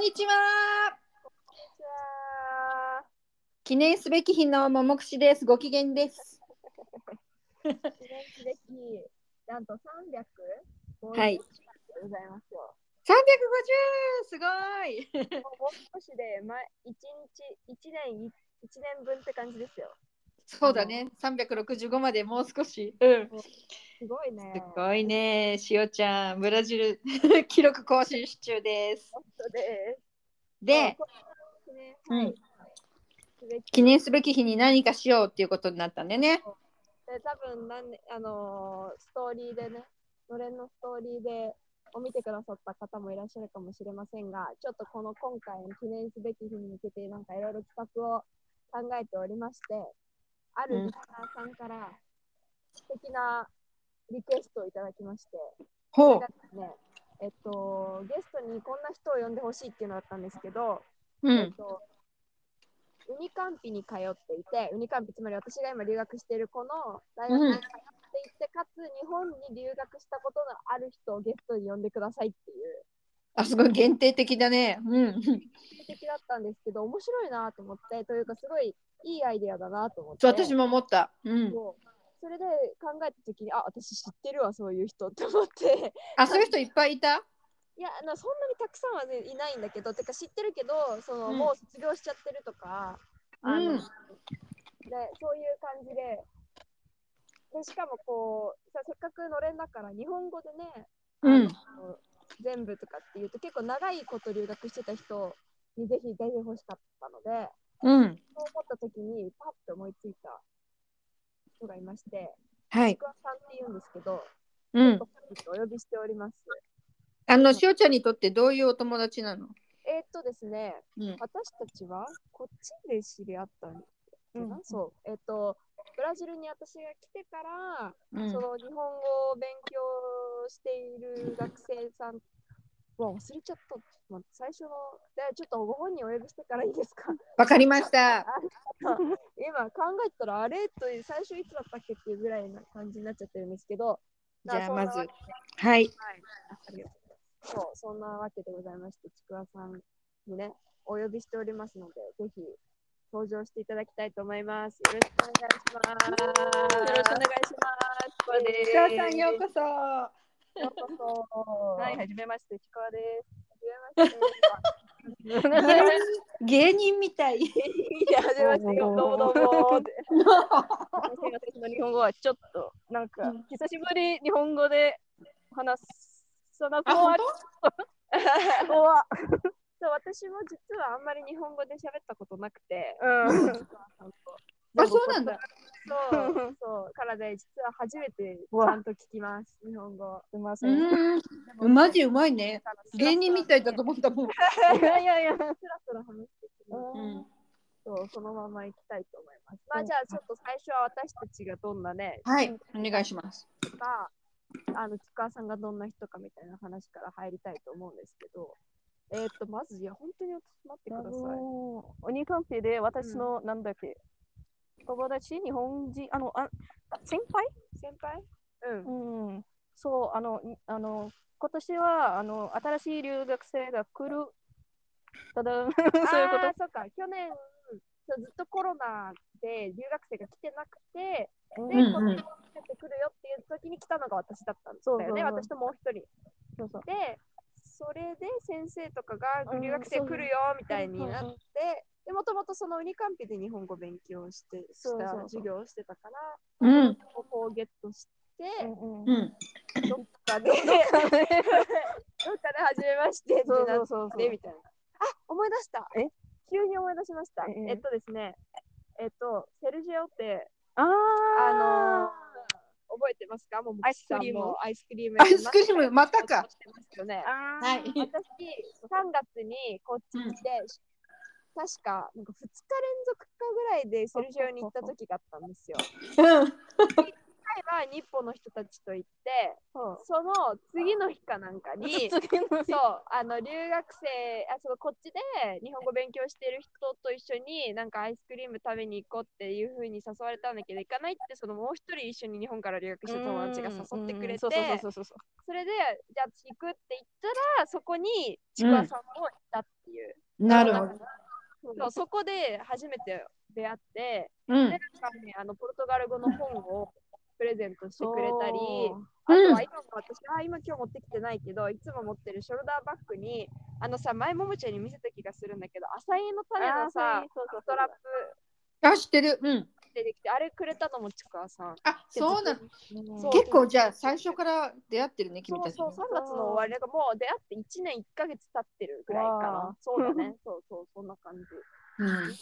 んにちは。記念すべき日のももくしです。ご機嫌です。記念すべき、なんと300はいでございますよ。三百五十、すごい。もうもう少しで、ま、1日、1年、一年分って感じですよ。そうだね。三百六十五までもう少し。うん。すごいね。すごいね。しおちゃん、ブラジル 記録更新中です。です。で、そうん、記念すべき日に何かしようっていうことになったんだよね。で多分なんね、あのーストーリーでね、のれんのストーリーでを見てくださった方もいらっしゃるかもしれませんが、ちょっとこの今回の記念すべき日に向けて、なんかいろいろ企画を考えておりまして、あるリスナーさんから素敵なリクエストをいただきまして、そほれがですね、えっと、ゲストにこんな人を呼んでほしいっていうのだったんですけど、う。うん。えっと、ウニカンピに通っていて、ウニカンピ、つまり私が今留学しているこの大学に通っていて、かつ日本に留学したことのある人をゲストに呼んでくださいっていう、あ、すごい限定的だね。うん。素敵だったんですけど、面白いなと思って、というかすごいいいアイデアだなと思って。私も思った。うん。それで考えたときに、あ、私知ってるわ、そういう人って思って。あ、そういう人いっぱいいた？いやあのそんなにたくさんは、ね、いないんだけどてか知ってるけどその、うんもう卒業しちゃってるとかあの、うんでそういう感じででしかもこうさせっかくのれんだから日本語でね、うん。全部とかっていうと結構長いこと留学してた人にぜひ出てほしかったのでうん。そう思った時にパッと思いついた人がいましてはい。さんって言うんですけど、うん。お呼びしております。あの、しおちゃんにとってどういうお友達なの？えーっとですねうん。私たちはこっちで知り合ったんだっけな、うん。そう、えっ、と、ブラジルに私が来てから、うん。その日本語を勉強している学生さん、うわ、忘れちゃった。ちょっと待って最初の、でちょっとご本人お呼びしてからいいですか？わかりました。今考えたら、あれ？という最初いつだったっけっていうぐらいな感じになっちゃってるんですけど、じゃあ、まず。はい。はい、あありがとうございます。そう、そんなわけでございまして、ちくわさんにね、お呼びしておりますので、ぜひ登場していただきたいと思います。よろしくお願いします。よろしくお願いします。ちくわさん、ようこそ。ようこそ。はい、はじめまして、ちくわです。はじめまして。芸人みたい。いや、はじめまして。どうもどうも私 の日本語はちょっと、なんかうん、久しぶり日本語で話さなくあ、本もありうわそう私も実はあんまり日本語で喋ったことなくて、うん。当あ、そうなんだ。そう、そう、からで、実は初めてちゃんと聞きます、日本語。すみませ。う。マジうまいね。芸人みたいだと思ったもん。いやいやいや。スラスラ話してくるうん。そう、そのまま行きたいと思います。まあ、じゃあ、ちょっと最初は私たちがどんなね、はい、お願いします。とか、あの、ちくわさんがどんな人かみたいな話から入りたいと思うんですけど、えっ、と、まず、いや、本当に待ってくあださい。鬼カンペで私の、なんだっけ、友達、日本人、あの、あ先輩？先輩？うん。うん、そう、あの、いあの、今年は、あの、新しい留学生が来る。ただ、そういうこと。そうか、去年、そうずっとコロナで留学生が来てなくて、で、うんうん。今年出てくるよっていう時に来たのが私だったんだよね。そうそうそう。私ともう一人。そうそう。で、それで先生とかがうん留学生来るよみたいになうんって、でもともとそのウニカンピで日本語勉強してした授業をしてたから、うん。ここをゲットして、うん。どっかで、どっかで。初めましてってそうなってみたいな。あ思い出した。え？急に思い出しました。ええ。っとですね、えっと、セルジオって、ああの覚えてますか？もうアイスクリームもアイスクリームアイスクリームまたかしてますよね。あはい。私、3月にこっち来て、確かなんか2日連続かぐらいでセルジオに行った時があったんですよ。うん。回は日本の人たちと行って、その次の日かなんかに、そう、あの留学生あそのこっちで日本語勉強してる人と一緒になんかアイスクリーム食べに行こうっていう風に誘われたんだけど行かないってそのもう一人一緒に日本から留学した友達が誘ってくれてそれでじゃあ私行くって言ったらそこにちくわさんもいたっていなるほど。そうそこで初めて出会って、うん。で、なんかね、あのポルトガル語の本をプレゼントしてくれたり、そうあとうんは今も私は今今日持ってきてないけど、いつも持ってるショルダーバッグに、あのさ、前ももちゃんに見せた気がするんだけど、アサイの種のさ、そうそうストラップあ、知ってる。うん。出てきて、あれくれたのもちくわさん。あ、そうなの。そう結構じゃあ最初から出会ってるね、君たち。そうそう、3月の終わり、なんかもう出会って1年1ヶ月経ってるぐらいかわなあ。そうだね、そうそう、そんな感じ。うん。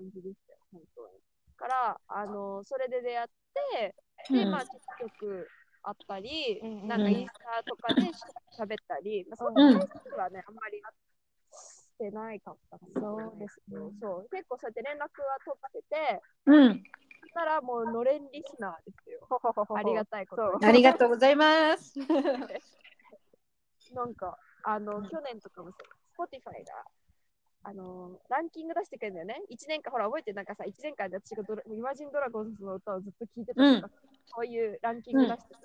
感じでしたよ、本当に。から、あの、それで出会って、で、うん。まあ、ちょくちょく会ったり、うんうん。なんかインスタとかで し喋ったり、まあ、そうん。んな回数はね、あんまりしてないかったかなそうですね。そう、結構そうやって連絡は取ってて、うん。たらもうのれんリスナーですよ。ありがたいことありがとうございます。なんか、あの、去年とかもさ、Spotify が、あの、ランキング出してくれるんだよね。1年間、ほら、覚えてる？なんかさ、1年間で私がドライマジンドラゴンズの歌をずっと聴いてたとか、そういうランキング出してて。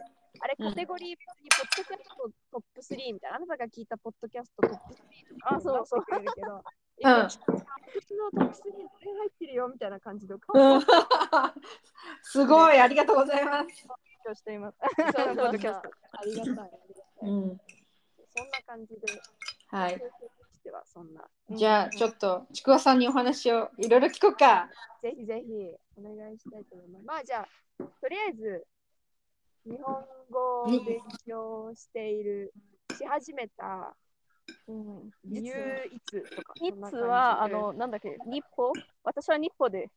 あれ、うんカテゴリー別に、ポッドキャストトップ3みたいな、あなたが聞いたポッドキャストトップ3とかあそうそう出してくれるけど、うん今私のトップ3に全入ってるよみたいな感じで、うん すごい、ありがとうございます。勉強しています。そうそうそうポッドキャストありがたい、ありがたい。うん。そんな感じで、はい。はそんな。じゃあ、ちょっと、ちくわさんにお話をいろいろ聞こうか。ぜひぜひお願いしたいと思います。まあじゃあ、とりあえず、日本語を勉強している、し始めたうん理由いつとか。いつは、あ、の、なんだっけ、日報？私は日報で、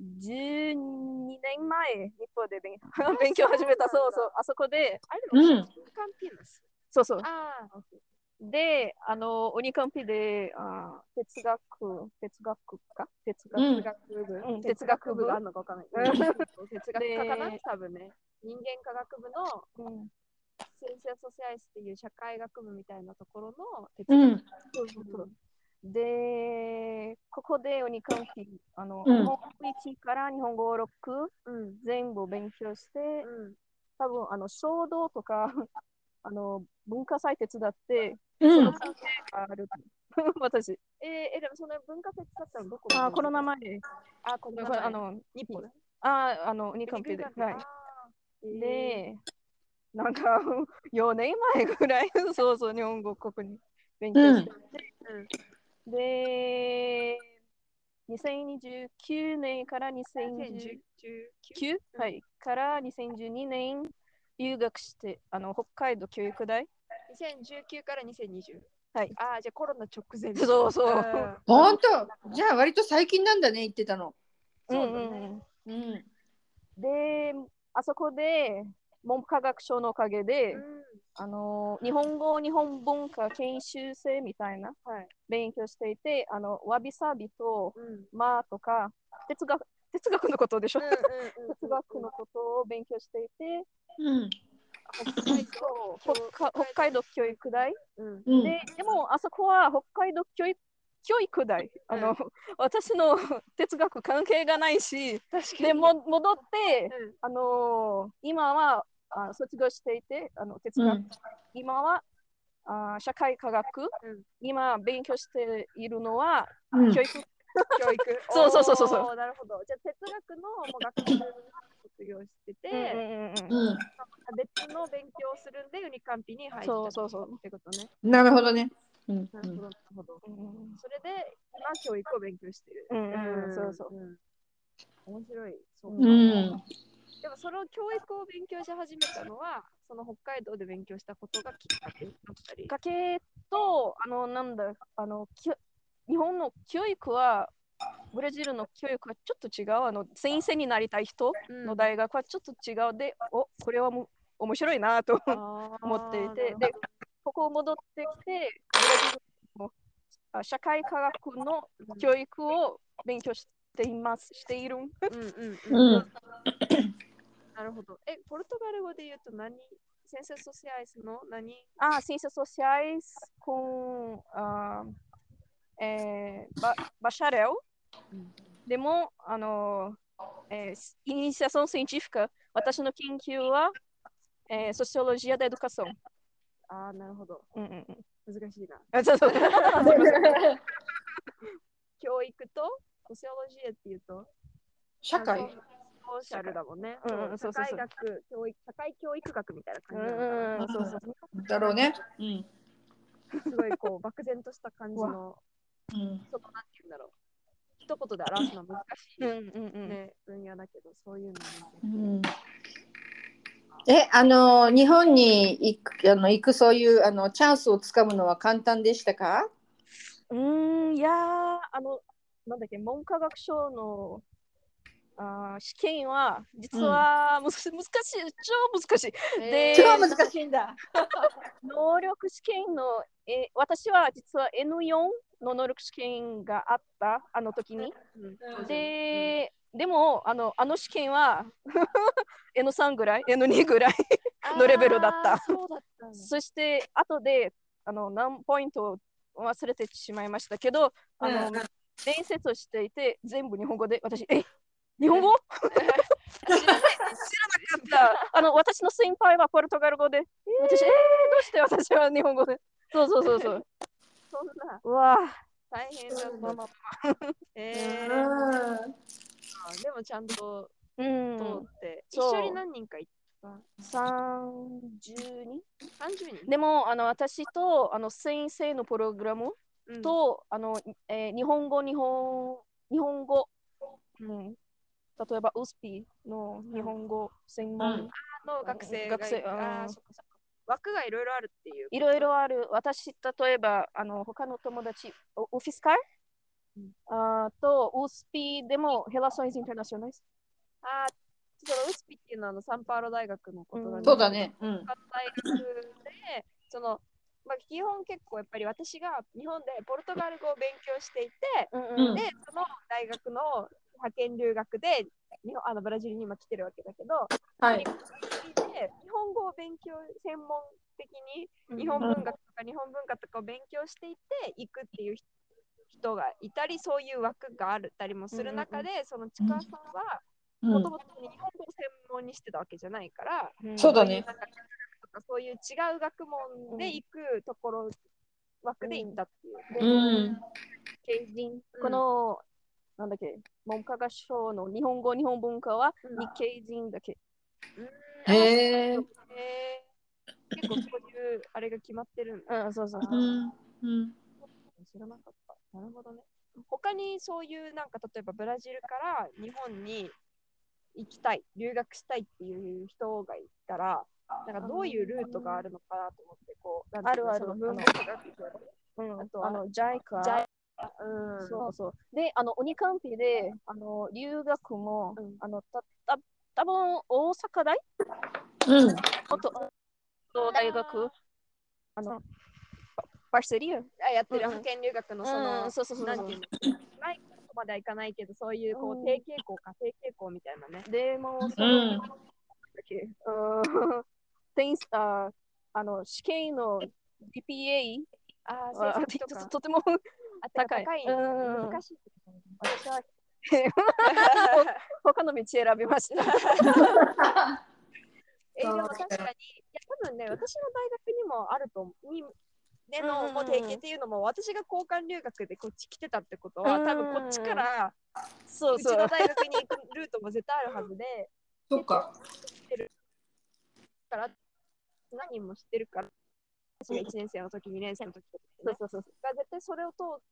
12年前、日報で勉勉強始めた、そうそう、あそこで、あれうん。そうそう。ああ、で、あの、オニカンピで、あ哲学、哲学か？哲学、うん。哲学部、うん。哲学部？があるのかわかんない。うん。哲学科かな？で多分ね。人間科学部のうん。先生ソシアイスっていう社会学部みたいなところの哲学うん。そうそうそうで、ここでオニカンピ、あの、うん。日本語1から日本語6うん。全部勉強して、うん。多分あの衝動とかあの文化祭手伝って、うんその。関係がある。私。えー、え、でもその文化節だったらどこ？あ、コロナ前。あ、コロナ前。あの、日本ね。あ、あの、ニカンピで。日はい。いで、なんか 4年前ぐらい、そうそう、日本語国に勉強してて、で、2029年から2019 2019はい、から2012年留学して、あの北海道教育大？2019から2020。はい。あー、じゃあコロナ直前。そうそううん本当？じゃあ、割と最近なんだね、言ってたの。そうだねんんんうん。で、あそこで文部科学省のおかげで、うんあの日本語、日本文化研修生みたいなはい。勉強していて、あのわびさびとうん。うんまあとか哲学哲学のことでしょ、うんうん哲学のことを勉強していて、うん。北海道北海道。教育大？うん。うん。で、でもあそこは北海道教育教育大。あの、私の哲学関係がないし、確でも戻って、うん。あの今はあ卒業していて、あの哲学、うん。今はあ社会科学、うん。今勉強しているのはうん。教育、教育。そうそうそうそうなるほど。じゃあ哲学のもう学部卒業してて、うんうんうんうん。別の勉強をするんでユニカンピに入ったそうそうそうってことね。なるほどね。うん。なるほど、なるほど。うんそれで今教育を勉強してる。うんうんそうそううん。面白い。そううんうん。でもその教育を勉強し始めたのは、その北海道で勉強したことがきっかけだったり。家計と、あの、なんだ、あの、きょ日本の教育は、ブラジルの教育はちょっと違う。あの、先生になりたい人の大学はちょっと違う。で、お、これはもう面白いなと思 思っていて、で、ここ戻ってきて、ブラジルのあ社会科学の教育を勉強しています。している。うんうんううんん。なるほど。え、ポルトガル語で言うと何？先生ソシアイスの何？Ah, ciências sociais com ah, é, ba bacharel. De mo, あの、えーイニシア ção científica, 私の研究は、えー、sociologia da educação. ああ、なるほど。うんうんうん。難しいな。あそうそう。教育とソシオロジーっていうと、社会ソーシャルだもんね。うんうん社会そうそうそう学、教育、社会教育学みたいなう感じなのかな。んうんそうそうそう。だろうね。うん。すごいこう漠然とした感じの、うん。そのなんていうんだろう。一言で表すのは難しい、うんうんうん。ね分野だけど、そういうのうもね、んえ、あの、日本に行く、あの、行くそういう、あの、チャンスをつかむのは簡単でしたか？うーん、いやー、あの、なんだっけ、文科学省のあー試験は、実は、むす難しい、超難しい。で超難しいんだ。能力試験の、え私は実は N4 の能力試験があった、あの時に。うんで、でも、あのあの試験は N3 ぐらい、N2 ぐらい。のレベルだったそうだったんだそして、後であの何ポイントを忘れてしまいましたけど、あのうん面接をしていて、全部日本語で、私、え日本語？知らなかった。あの私の先輩はポルトガル語で、私、えー、どうして私は日本語で？そうそうそうそう。そんなうわ大変だぁ。った。えー、うんでもちゃんとうん通。って、一そう緒に何人か行った？32 ?30 人でもあの私とあの先生のプログラムうんと、あのえー日本語日本日本語、うん、例えばウスピの日本語専門、うん。の学生が学生枠がいろいろあるっていう。いろいろある。私例えばあの他の友達オオフィスカー、うん。あーとウスピでもヘラソンズインターナショナルあーそのウスピっていうのはあのサンパウロ大学のことなんうんそうだね。うん。大学で、その、まあ、基本結構やっぱり私が日本でポルトガル語を勉強していて、うん。で、その大学の派遣留学で日本あのブラジルに今来てるわけだけど、はい。で日本語を勉強、専門的に日本文学とか日本文化とかを勉強していて行くっていう人がいたり、そういう枠があったりもする中で、そのちかわさんはうん。もともと日本語を専門にしてたわけじゃないから、そうだね。なんかとかそういう違う学問で行くところ、枠で行ったっていう。うん。この、なんだっけ？文科学省の日本語日本文化はうん日系人だけ、へえ。へー結構そういうあれが決まってるんだ。うん、そうそうそう。うん。うん。知らなかった。なるほどね。他にそういうなんか例えばブラジルから日本に行きたい、留学したいっていう人がいたら、なんかどういうルートがあるのかなと思って、こう、あるある文学学うん、あとはあの JICA ジャイうん、そうそう。で、あの、オニカンピで、あの、留学も、うん。あの、た、た、多分大阪大？うん。元と大学、あの、パパセリア？あやってるうん。うん派遣留学のその、うんそうそうそうそう。ないまではいかないけど、そういうこう低傾向か低傾向みたいなね。でも、そう。ん。の、うん、点数ああの、試験の GPA ああ、は成績とか。ととてもあてか高い高い。うん難しい。私は他の道選びました。えーでも確かに、いや多分ね、私の大学にもあると思う。にでの、うんもう提携っていうのも、私が交換留学でこっち来てたってことは、うん多分こっちから、そううそうちの。大学に行くルートも絶対あるはずで、そっか。から何人も知ってるから、私が1年生の時、2年生の時とか、ね、そうそうそう。が絶対それを通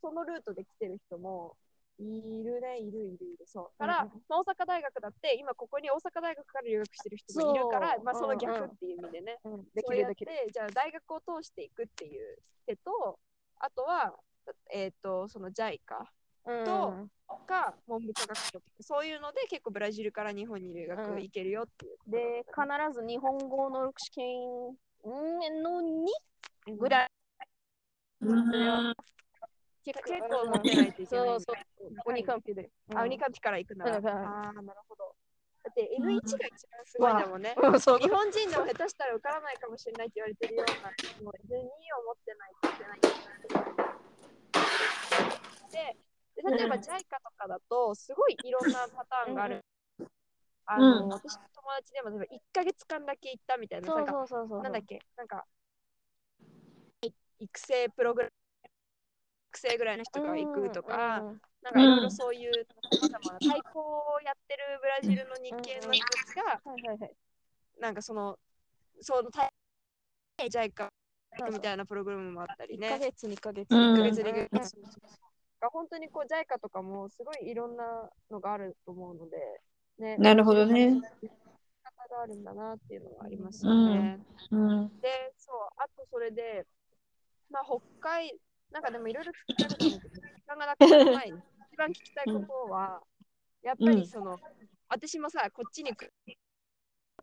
そのルートで来てる人もいるね、いるいるいる。そう。から、うん大阪大学だって、今ここに大阪大学から留学してる人もいるから、そうまあその逆っていう意味でね。うん、できそうやってるできる。じゃあ大学を通していくっていう手と、あとは、えっ、と、その JICA とか文部科学省とか、そういうので結構ブラジルから日本に留学うん行けるよっていうで、必ず日本語の試験の2ぐらい。うん。結構結構持ってないといけない。そうそう。オニカンピで。あ、ウニカンピから行くなら。ああ、なるほど。だって N1 が一番すごいん。だもん。ね。うん。日本人でも下手したら受からないかもしれないって言われてるような、もう N2 を持ってないといけない。で、で例えば JICA とかだと、すごいいろん。なパターンがある。あの、うん。私達でも例えば1ヶ月間だけ行ったみたいな、そうなんかそうそうそう。なんだっけ、なんか、育成プログラム育成ぐらいの人が行くとか、うんなんかいろいろそういうさまざまな太鼓をやってるブラジルの日系の人たちが、はいはいはい。なんかその、その太鼓ジャイカみたいなプログラムもあったり1ね。ヶ月、2ヶ月。うん1ヶ月にうんそうそうそうが本当にこう、ジャイカとかもすごいいろんなのがあると思うので、ね、なるほどね。方があるんだなっていうのがありますよね。うん。で、そう、あとそれで、まあ、北海、なんかでもいろいろ聞きたいことあるけど、時間がなくなる前に、一番聞きたいことは、やっぱりその、私もさ、こっちに来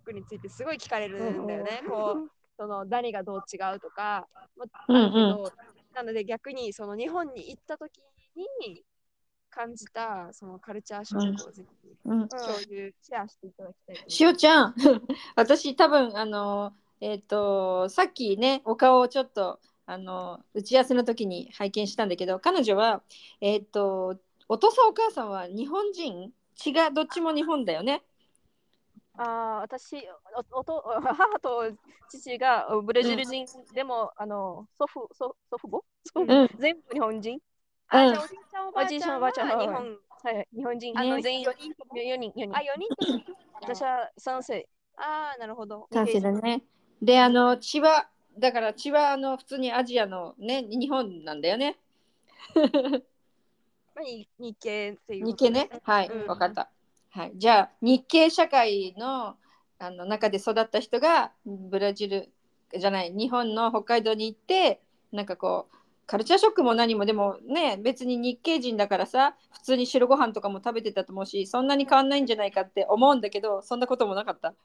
るについてすごい聞かれるんだよね。こう、その、何がどう違うとか、まあなので逆に、その日本に行った時に感じた、そのカルチャーショックをぜひうん。共有、シェアしていただきたいと思います。しおちゃん、私多分あのえっ、とさっきねお顔をちょっとあの打ち合わせの時に拝見したんだけど彼女はえっ、とお父さんお母さんは日本人？血がどっちも日本だよね。ああ、私おおと、母と父がブラジル人、でも、あの、祖父、祖祖父母、祖父母？うん全部日本人？あ、うんじゃあおじいちゃんおばあちゃんはおじいちゃんおばあちゃん日本、はいはい、日本人。あの、全員4人とも4人、4人あ、。4人？とも私は3世。ああ、なるほど。賛成だね。であの血はだから血はあの普通にアジアのね日本なんだよね。まあ、に日系っていう日系ね。はい、うんわかった。はい、じゃあ日系社会のあの中で育った人がブラジルじゃない日本の北海道に行ってなんかこうカルチャーショックも何もでもね別に日系人だからさ普通に白ご飯とかも食べてたと思うしそんなに変わんないんじゃないかって思うんだけどそんなこともなかった？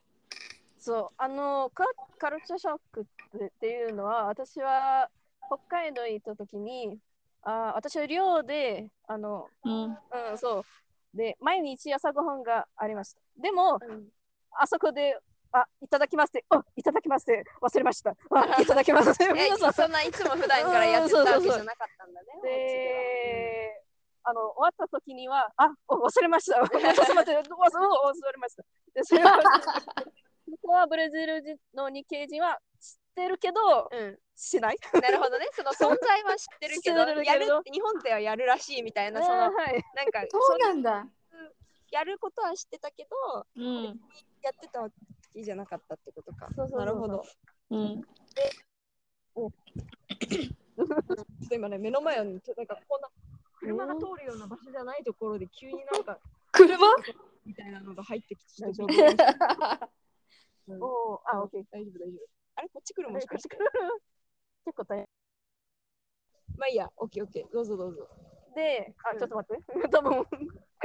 そう、あのカ、カルチャーショックっていうのは、私は北海道に行った時に、あー私は寮で、あの、うん、うん、そう。で、毎日朝ごはんがありました。でも、うんあそこで、あ、いただきますあ、いただきます忘れました。あ、いただきます 皆さんそんないつも普段からやってたわけじゃなかったんだね。で、あの、終わった時には、あ、お忘れました。ちょっと待って、忘れました。で、それは、ここはブラジル人の日系人は知ってるけど、うん、しない？なるほどね。その存在は知ってるけど、知ってるけどやる日本ではやるらしいみたいな、その、はい。なんか、そうなんだ。やることは知ってたけど、うんやってたわけじゃなかったってことか。そうそうそうそうなるほど。うん、ちょっと今ね、目の前に、なんかこんな車が通るような場所じゃないところで、急になんか、車？みたいなのが入ってきて、大丈夫うんおーあ、オッケー。大丈夫、大丈夫。あれ、こっち来るもしかして。結構大変。まあいいや、オッケーオッケー。どうぞどうぞ。で、あ、うんちょっと待って。多分来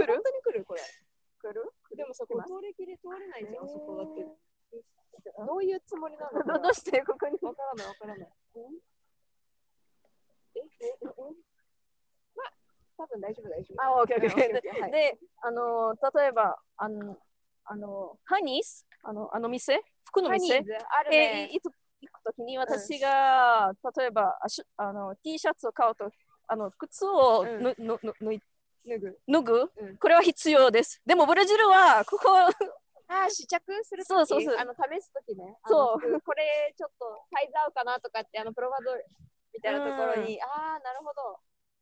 る？本当に来るこれ。来る？でもそこ通りきり通れないじゃん、えー。そこだって。どういうつもりなの？どどうしてここに？わからないわからない。えええまあ、多分大丈夫大丈夫。あ、オッケーオッケーオーケー。で、あの、例えば、あの、あの、ハニー？ス、あの、あの店、服の店？あるえね。いつ行くときに私が、例えばあしあの T シャツを買うと、あの靴をうん。ぬ、ぬぬぐ。脱ぐ、うんこれは必要です。でもブラジルはここあー、試着するときそうそうそうあの、試すときね。そうこれちょっとサイズ合うかなとかって、あの、プロバドルみたいなところに、あー、なるほど。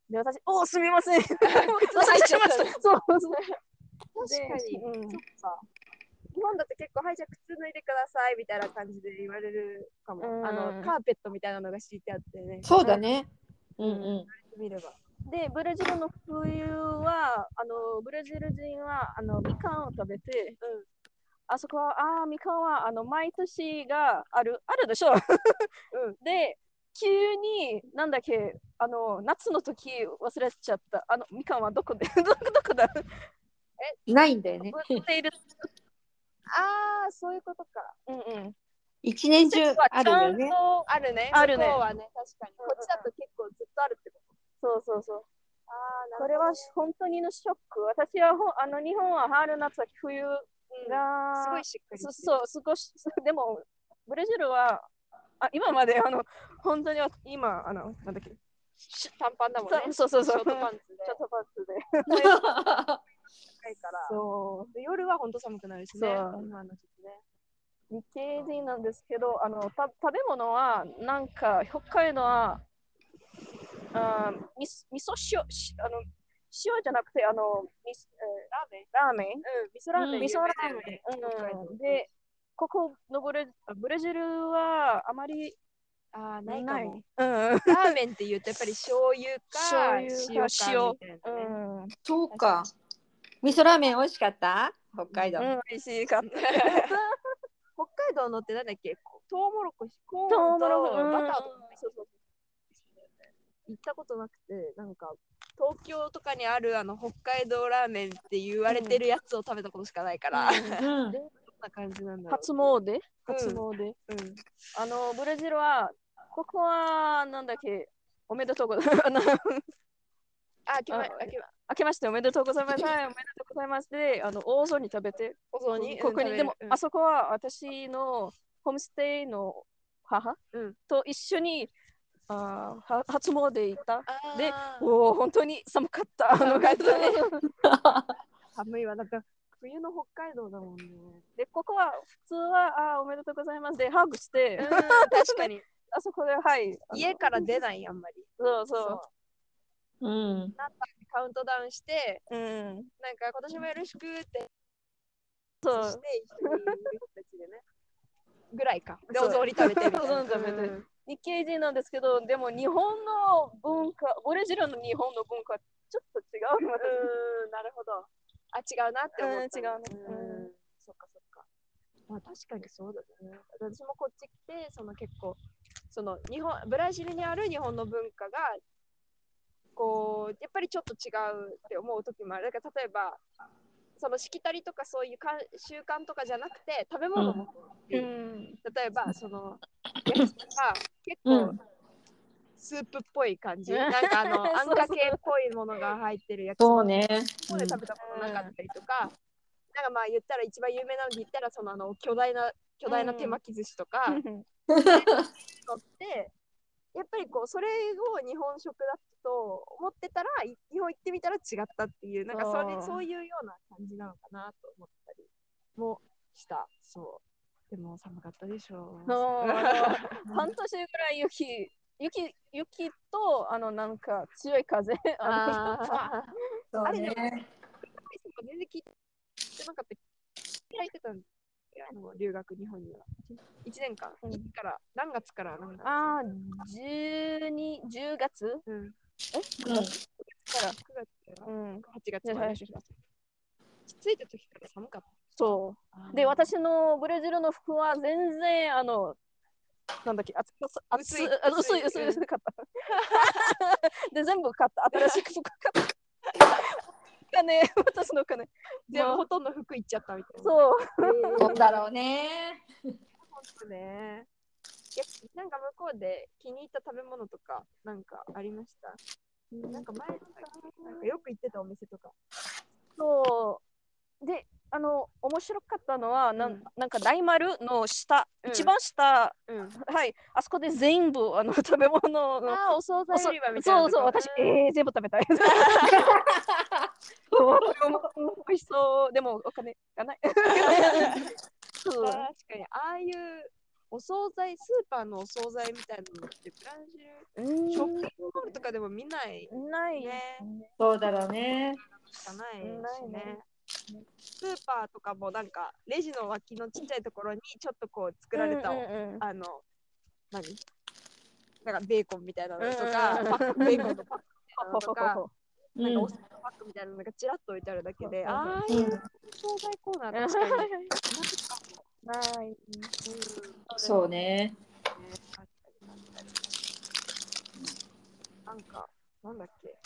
で私、おすみません。そうそう。確かに。うんそっか。日本だと結構、はい、じゃあ靴脱いでくださいみたいな感じで言われるかも。うんあの、カーペットみたいなのが敷いてあってね。そうだね。うんうん。見れば。で、ブラジルの冬は、あのブラジル人はあのみかんを食べて、うんあそこは、ああ、みかんはあの毎年があるあるでしょ。うんで、急に、なんだっけ、あの夏の時忘れちゃった。あのみかんはどこで？ど こどこだないんだよね。売っている？あー、そういうことか。うんうん。一年中あるよねあるね。あるねはね、確かに。こっちだと結構ずっとあるってこと。そうそうそう。あー、な。これは本当にのショック。私はほんあの日本は春夏秋冬うんが、すごいしっかりそう、少し、でも、ブラジルは、あ今まで、あの、本当には今、あの、なんだっけ、し短パンだもんね。そうそうそう、ショートパンツで。ショートパンツで。そう、で夜は本当寒くなるしね。今の時期ね。日系人なんですけど、あの、た食べ物は、なんか、北海道は、あーみそ味噌塩しあの塩じゃなくてあのラーメン？ラーメン？うん、味噌ラーメン。味噌ラーメン、うん、でここのブレブラジルはあまりあー、ないかない。も。うん。ラーメンって言うとやっぱり醤油か醤油塩かかみたいなね。うん。そうか。味噌ラーメン美味しかった？北海道。うん、美味しかった。北海道のってなんだっけ？こトウモロコシ、コーントウとモロコシうんバターとかそうそう行ったことなくて、なんか東京とかにあるあの北海道ラーメンって言われてるやつを食べたことしかないから、どんうん。な感じなんだろう。初詣？うん初詣、うん。あの、ブラジルは、ここは、なんだっけ、おめでとうございます。あのあ、きま、ああ、きま、明けましておめでとうございます。はい、おめでとうございます。で、あの、大雑煮食べて、お雑煮ここに、でも、あそそこは私のホームステイの母、うんと一緒にあーは初詣行った？でおお、本当に寒かった。あの寒かったね寒いわ、なんか冬の北海道だもんね。で、ここは普通は、あーおめでとうございます。で、ハグして、うん、確かに。あそこで、はい。家から出ない、あんまり。そうそうん。カウントダウンして、う。うん。なんか今年もよろしくってそうして、一緒にいる人たちでね。ぐらいか。で、お雑煮食べてみたいな。お雑煮食べてうん日系人なんですけど、でも日本の文化、ブラジルの日本の文化はちょっと違う。私うん、なるほど。あ、違うなって思った。うん違うねうんうんそっかそっか。まあ確かにそうだね。私もこっち来て、その結構、その日本、ブラジルにある日本の文化が、こう、やっぱりちょっと違うって思う時もある。だから例えば、そのしきたりとかそういうかん習慣とかじゃなくて、食べ物もそうだしうん。例えば、その、やつが結構、うんスープっぽい感じ。うんなんかあの、あんかけっぽいものが入ってるやつ。そうね。ここで食べたことなかったりとか、なんかまあ言ったら一番有名なので言ったら、そのあの巨大な、巨大な手巻き寿司とか、のって、やっぱりこう、それを日本食だと思ってたら、い日本行ってみたら違ったっていう、なんかそれそういうような感じなのかなと思ったりもした。そう。でも寒かったでしょう。半年ぐらい雪、雪、雪と、あの、なんか強い風。あのああれでもね。ー全然聞いてなかった。開いてたんあの留学日本には。1年間。うんから、何月からあー、12、10月？うん。うんから。9月からうん。8月まで。じゃあ着いた時から寒かった。そう。で、私のブラジルの服は全然、あの、なんだっけ、厚厚薄いあ薄い、薄い薄い、薄かった。で、全部買った。新しい服買った。金、私の金。全部ほとんど服いっちゃったみたいな。そう。そうだろうね。うね。いや、なんか向こうで気に入った食べ物とか、なんかありました？なんか前、なんかよく行ってたお店とか。そう。で、あの、面白かったのは、なんうんなんか大丸の下、うん一番下、うん。はい、あそこで全部あの 食べ物の。ああ、お惣菜売り場みたいな。そうそう、私、えー、全部食べたい。美味しそう。でも、お金がない。そう確かに、ああいうお惣菜、スーパーのお惣菜みたいなのって、ブラジル、ショッピングモールとかでも見ないないねそうだろうね。しかないしないねね。スーパーとかもなんか、レジの脇のちっちゃいところにちょっとこう作られた、うんうんうんあの、何？なんかベーコンみたいなのとうんか、うんうんパックベーコンのパックみたいなのとか、うんなんかお皿パックみたいなのがちらっと置いてあるだけで、うんああいううん惣菜コーナー確かに。ない。そうね。なんか、なんだっけ。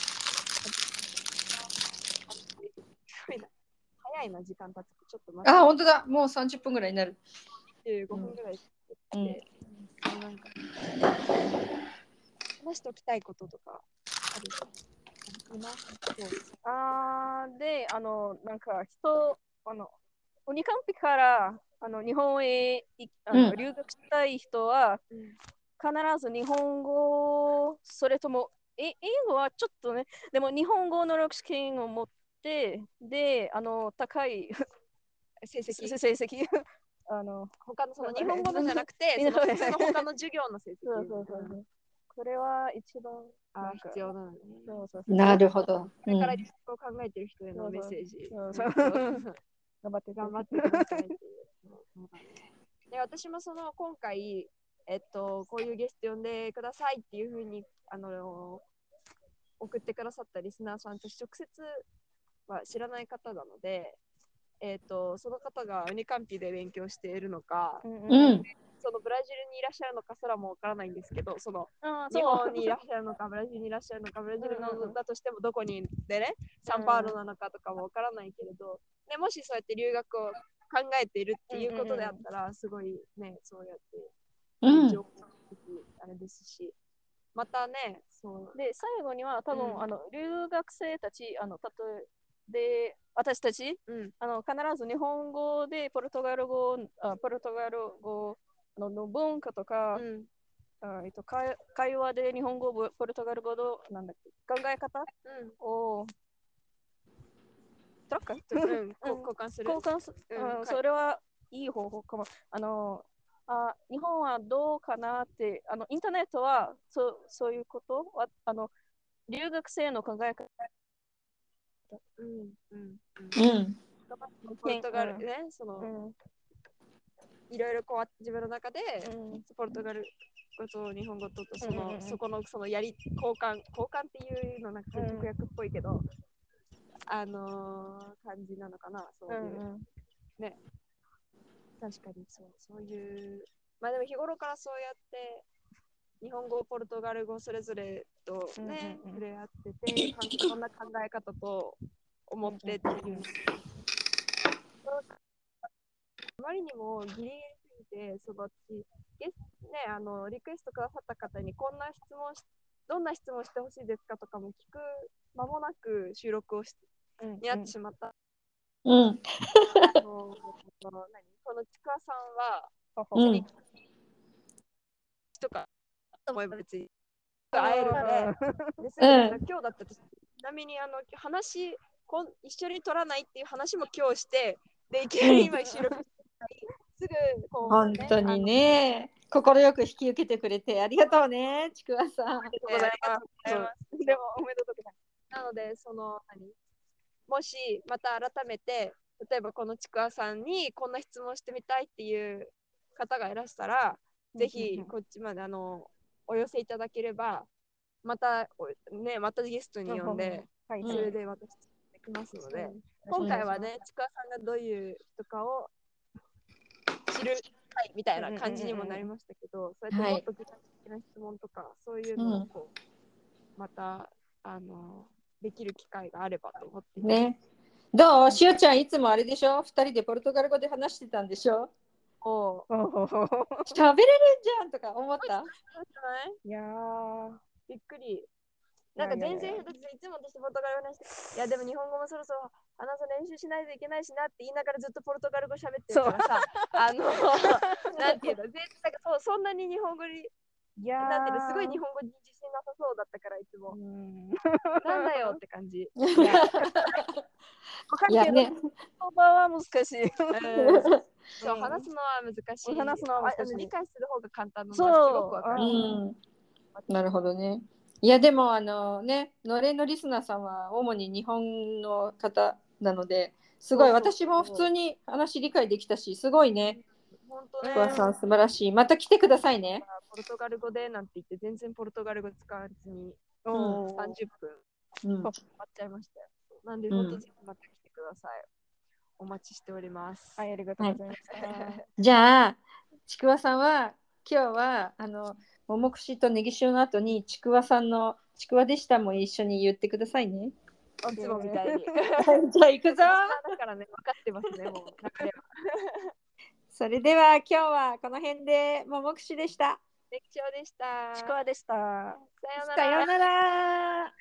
いな早いな、時間経つと。ちょっと待あ、本当だ。もう30分ぐらいになる。って、15分ぐらいうんなんか、話しておきたいこととかある？で、あの、なんか人、あの、ウニカンピからあの日本へいあの、うん留学したい人は、うん必ず日本語、それとも、え英語はちょっとね、でも日本語の能力試験を持って、で、あの、高い 成績。成績、あの、他のその日本語のじゃなくて、その普通の他の授業の成績。そうそうそうそう。これは一番あ必要なのね。そうそうそう。なるほど。こうん。れからリスクを考えてる人へのメッセージ。そうそうそう。頑張って頑張ってくださいで私もその今回、えっと、こういうゲスト呼んでくださいっていうふうにあの送ってくださったリスナーさんと直接は知らない方なので、えっと、その方がウニカンピで勉強しているのか、うん。うん。そのブラジルにいらっしゃるのかすらもわからないんですけど、そのあ日本にいらっしゃるのか、ブラジルにいらっしゃるのか、ブラジルのだとしてもどこにでね、サンパウロなのかとかもわからないけれど、でもしそうやって留学を考えているっていうことであったら、すごいね、そうやってうん。情報あれですし、またね、そう、で、最後には多分、うん。あの留学生たち、あの例えで私たちうん、あの必ず日本語でポルトガル語、あポルトガル語あのの文化とか、うん、あえっと、会会話で日本語、ポポルトガル語のなんだっけ考え方？をトラックうん、こ交換する。交換す、うん。うんはい。それはいい方法かも。あのあ日本はどうかなって、あのインターネットはそうそういうこと？はあの留学生の考え方うん、うん、うん。ポルトガルね、その、うん。いろいろこう自分の中で、うん。ポルトガル語と日本語ととその、うんうんうん。そこのそのやり交換交換っていうのなんかうん直訳っぽいけど、あのー感じなのかなそういう、うん確かにそうそういう。まあでも日頃からそうやって日本語ポルトガル語それぞれとね、うんうんうん。触れ合っててかんそんな考え方と思ってっていう、あまりにもギリギリすぎてその私ゲスねあのリクエストくださった方にこんな質問しどんな質問してほしいですかとかも聞く間もなく収録をしうんになってしまった、うん。あの 何？このちくわさんはうん。とか思えば別に会えるので、で今日だったとちなみにあの話こん一緒に撮らないっていう話も今日してでいきなり今収録してすぐこう、本当にね。快く引き受けてくれてありがとうね、ちくわさん。ありがとうございます。でもおめでとうございます。なので、その、何？もし、また改めて、例えばこのちくわさんにこんな質問してみたいっていう方がいらしたら、ぜひこっちまであのお寄せいただければ、また、おね、またゲストに呼んで、はい、うん。それで私できますので、今回はね、ちくわさんがどういう人かを知る会みたいな感じにもなりましたけど、そうやってもっと具体的な質問とか、そういうのをこう、またあのできる機会があればと思って。ね。どう？しおちゃんいつもあれでしょ？二人でポルトガル語で話してたんでしょ？おう。喋れるじゃんとか思った？い いやー。びっくり。なんか全然、いつも私ポルトガル語話して、いやでも日本語もそろそろ話す練習しないといけないしなって言いながらずっとポルトガル語喋ってるからさ、あの、なんていうの、全然なんかそうそんなに日本語に、いやーなんていうの、すごい日本語に自信なさそうだったからいつもう、んなんだよって感じ。いやね。言葉は難しい。うんそう、うん話すのは難しい。話すのは難しい理解する方が簡単なのはすごくわかうる。ん。なるほどね。いやでもあのね、のれんのリスナーさんは主に日本の方なので、すごい私も普通に話理解できたし、すごいね。本当ねちくわさん素晴らしい。また来てくださいね。ポルトガル語でなんて言って全然ポルトガル語使わずにおー30分うん。終わっちゃいましたよ。なんでうん本当ぜひまた来てください。お待ちしております。はい、ありがとうございました。じゃあ、ちくわさんは今日はあの桃串とネギ塩の後にちくわさんのちくわでしたも一緒に言ってくださいね。いつもみたいに。じゃあ行くぞ。だからね、分かってますね、もう。それでは今日はこの辺で桃串でした。歴史でした。ちくわでした。さようならさようなら。